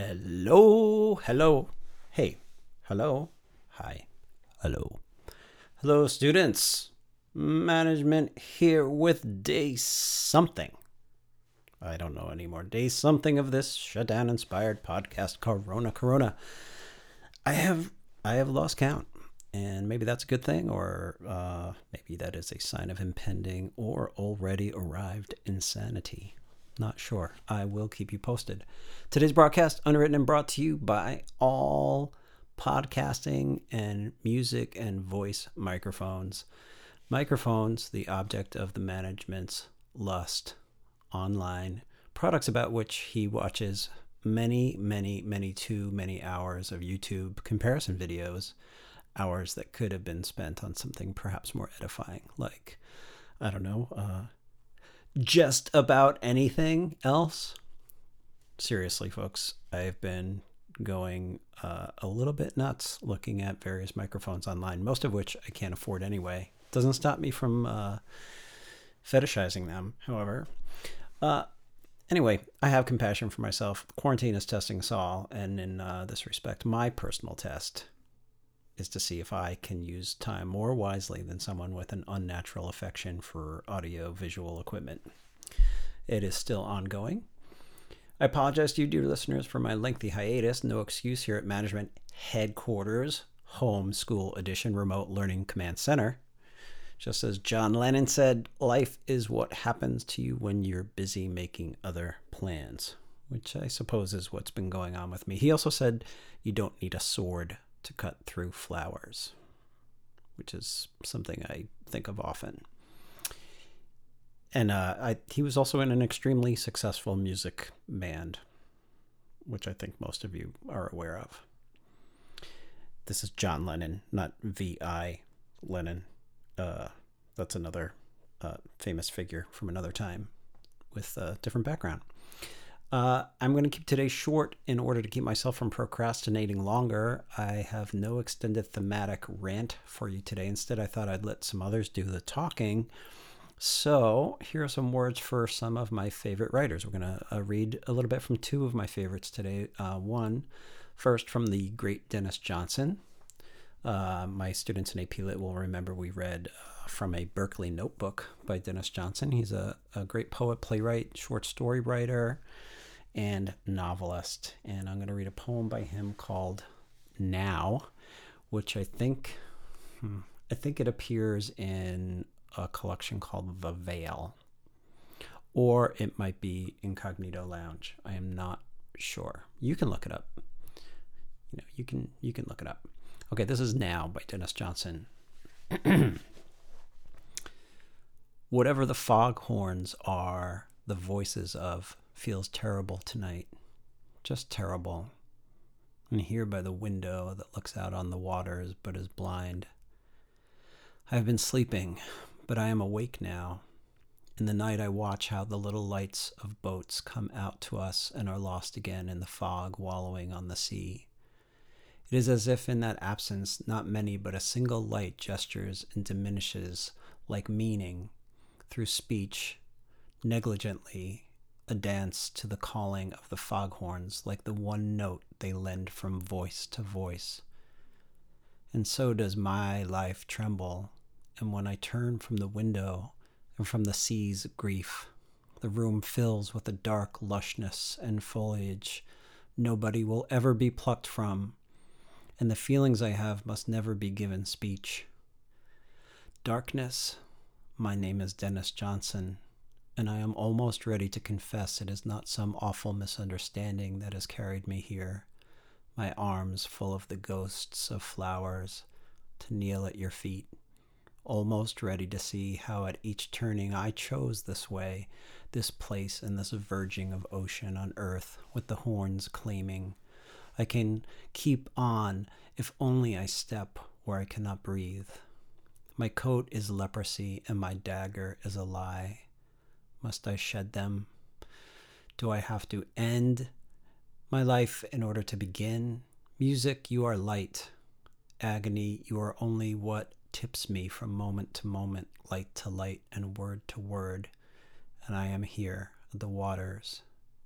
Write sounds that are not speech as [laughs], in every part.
Hello, hello, hey, hello, hi, hello. Hello, students. Management here with day something. I don't know anymore. Day something of this shutdown inspired podcast, Corona Corona. I have I have lost count, and maybe that's a good thing, or uh, maybe that is a sign of impending or already arrived insanity. Not sure. I will keep you posted. Today's broadcast underwritten and brought to you by all podcasting and music and voice microphones. Microphones, the object of the management's lust online, products about which he watches many, many, many, too many hours of YouTube comparison videos, hours that could have been spent on something perhaps more edifying, like, I don't know, uh, just about anything else. Seriously, folks, I've been going uh, a little bit nuts looking at various microphones online, most of which I can't afford anyway. Doesn't stop me from uh, fetishizing them, however. Uh, anyway, I have compassion for myself. Quarantine is testing us all, and in uh, this respect, my personal test is to see if I can use time more wisely than someone with an unnatural affection for audio visual equipment. It is still ongoing. I apologize to you, dear listeners, for my lengthy hiatus. No excuse here at Management Headquarters, Home School Edition Remote Learning Command Center. Just as John Lennon said, life is what happens to you when you're busy making other plans, which I suppose is what's been going on with me. He also said, you don't need a sword to cut through flowers, which is something I think of often. And uh, I, he was also in an extremely successful music band, which I think most of you are aware of. This is John Lennon, not V.I. Lenin. Uh, that's another uh, famous figure from another time with a different background. Uh, I'm going to keep today short in order to keep myself from procrastinating longer. I have no extended thematic rant for you today. Instead, I thought I'd let some others do the talking. So, here are some words for some of my favorite writers. We're going to uh, read a little bit from two of my favorites today. Uh, one, first from the great Denis Johnson. Uh, my students in AP Lit will remember we read uh, from a Berkeley notebook by Denis Johnson. He's a, a great poet, playwright, short story writer and novelist. And I'm going to read a poem by him called Now, which I think hmm, I think it appears in a collection called The Veil. Or it might be Incognito Lounge. I am not sure. You can look it up. You know, you can you can look it up. Okay, this is Now by Denis Johnson. [clears throat] Whatever the foghorns are the voices of feels terrible tonight. Just terrible. And here by the window that looks out on the waters but is blind. I have been sleeping, but I am awake now. In the night, I watch how the little lights of boats come out to us and are lost again in the fog wallowing on the sea. It is as if in that absence, not many but a single light gestures and diminishes like meaning through speech, negligently a dance to the calling of the foghorns, like the one note they lend from voice to voice. And so does my life tremble, and when I turn from the window and from the sea's grief, the room fills with a dark lushness and foliage nobody will ever be plucked from, and the feelings I have must never be given speech. Darkness, my name is Denis Johnson and I am almost ready to confess it is not some awful misunderstanding that has carried me here, my arms full of the ghosts of flowers, to kneel at your feet, almost ready to see how at each turning I chose this way, this place and this verging of ocean on earth, with the horns claiming. I can keep on if only I step where I cannot breathe. My coat is leprosy, and my dagger is a lie. Must I shed them? Do I have to end my life in order to begin? Music, you are light. Agony, you are only what tips me from moment to moment, light to light, and word to word. And I am here, the waters,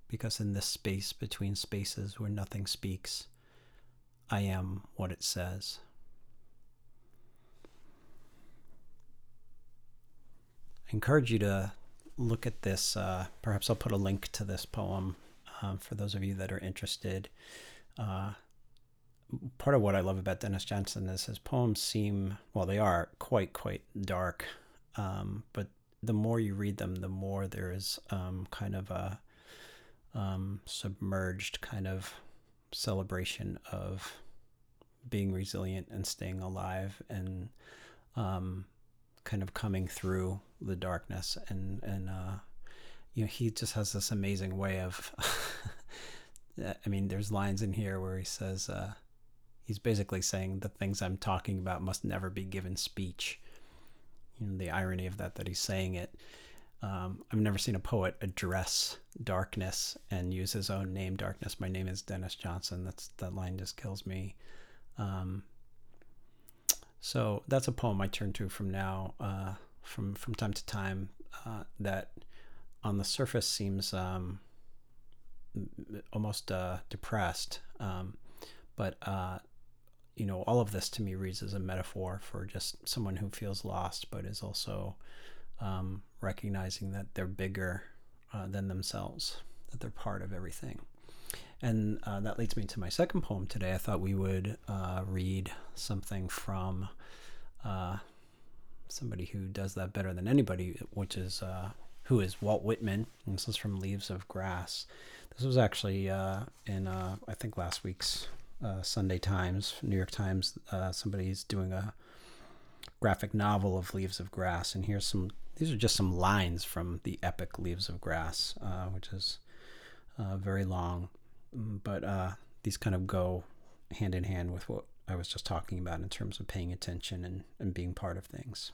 because in this space between spaces where nothing speaks, I am what it says. I encourage you to look at this. Uh, perhaps I'll put a link to this poem um, for those of you that are interested. Uh, part of what I love about Denis Johnson is his poems seem, well, they are quite, quite dark. Um, but the more you read them, the more there is um, kind of a um, submerged kind of celebration of being resilient and staying alive and um, kind of coming through the darkness and and uh, you know he just has this amazing way of [laughs] I mean there's lines in here where he says uh, he's basically saying the things I'm talking about must never be given speech. You know the irony of that that he's saying it. Um, I've never seen a poet address darkness and use his own name darkness. My name is Denis Johnson. That's that line just kills me. Um, so that's a poem I turn to from now, uh, from from time to time. Uh, that on the surface seems um, almost uh, depressed, um, but uh, you know, all of this to me reads as a metaphor for just someone who feels lost, but is also um, recognizing that they're bigger uh, than themselves, that they're part of everything. And uh, that leads me to my second poem today. I thought we would uh, read something from somebody who does that better than anybody, which is uh, who is Walt Whitman. And this is from Leaves of Grass. This was actually uh, in uh, I think last week's Sunday Times, New York Times. somebody's doing a graphic novel of Leaves of Grass, and here's some. These are just some lines from the epic Leaves of Grass, which is very long. Mm, but uh, these kind of go hand in hand with what I was just talking about in terms of paying attention and, and being part of things.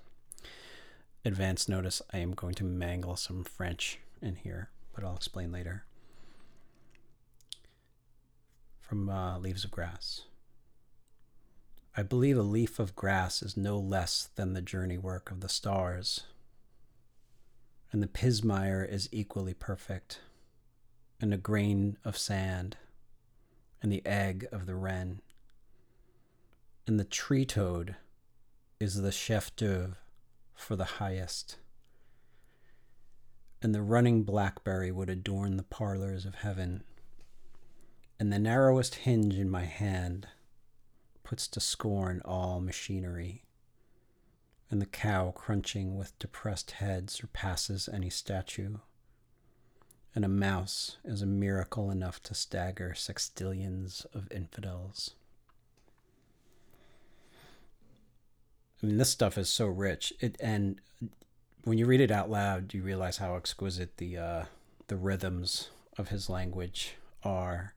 Advance notice I am going to mangle some French in here, but I'll explain later. From uh, Leaves of Grass. I believe a leaf of grass is no less than the journey work of the stars, and the pismire is equally perfect and a grain of sand, and the egg of the wren. And the tree toad is the chef d'oeuvre for the highest. And the running blackberry would adorn the parlors of heaven. And the narrowest hinge in my hand puts to scorn all machinery. And the cow crunching with depressed head surpasses any statue and a mouse is a miracle enough to stagger sextillions of infidels. I mean, this stuff is so rich. It and when you read it out loud, you realize how exquisite the uh, the rhythms of his language are.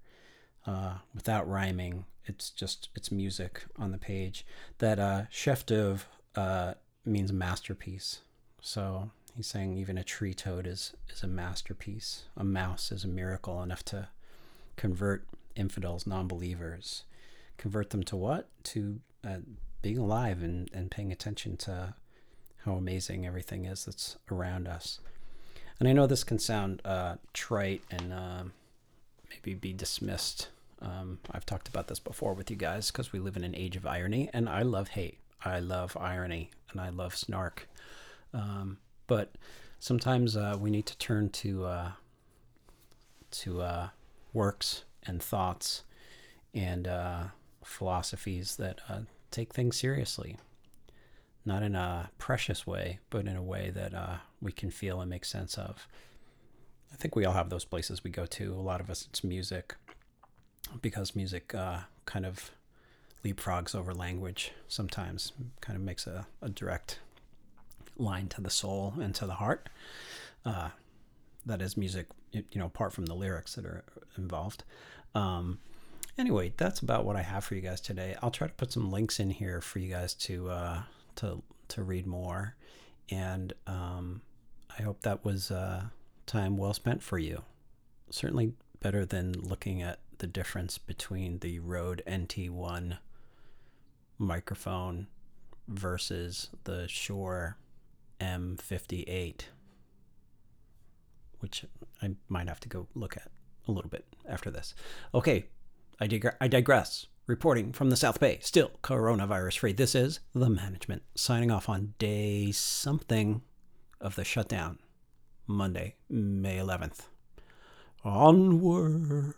Uh, without rhyming, it's just it's music on the page. That uh, chef d'oeuvre uh, means masterpiece. So He's saying even a tree toad is, is a masterpiece. A mouse is a miracle enough to convert infidels, non believers. Convert them to what? To uh, being alive and, and paying attention to how amazing everything is that's around us. And I know this can sound uh, trite and uh, maybe be dismissed. Um, I've talked about this before with you guys because we live in an age of irony, and I love hate. I love irony and I love snark. Um, but sometimes uh, we need to turn to uh, to uh, works and thoughts and philosophies that uh, take things seriously, not in a precious way, but in a way that uh, we can feel and make sense of. I think we all have those places we go to. A lot of us, it's music, because music kind of leapfrogs over language sometimes, kind of makes a, a direct line to the soul and to the heart. Uh, that is music, you know, apart from the lyrics that are involved. Um, anyway, that's about what I have for you guys today. I'll try to put some links in here for you guys to uh, to to read more, and um, I hope that was uh, time well spent for you. Certainly better than looking at the difference between the Rode NT1 microphone versus the Shure M58, which I might have to go look at a little bit after this. Okay, I, dig- I digress. Reporting from the South Bay, still coronavirus free. This is the management signing off on day something of the shutdown, Monday, May 11th. Onward.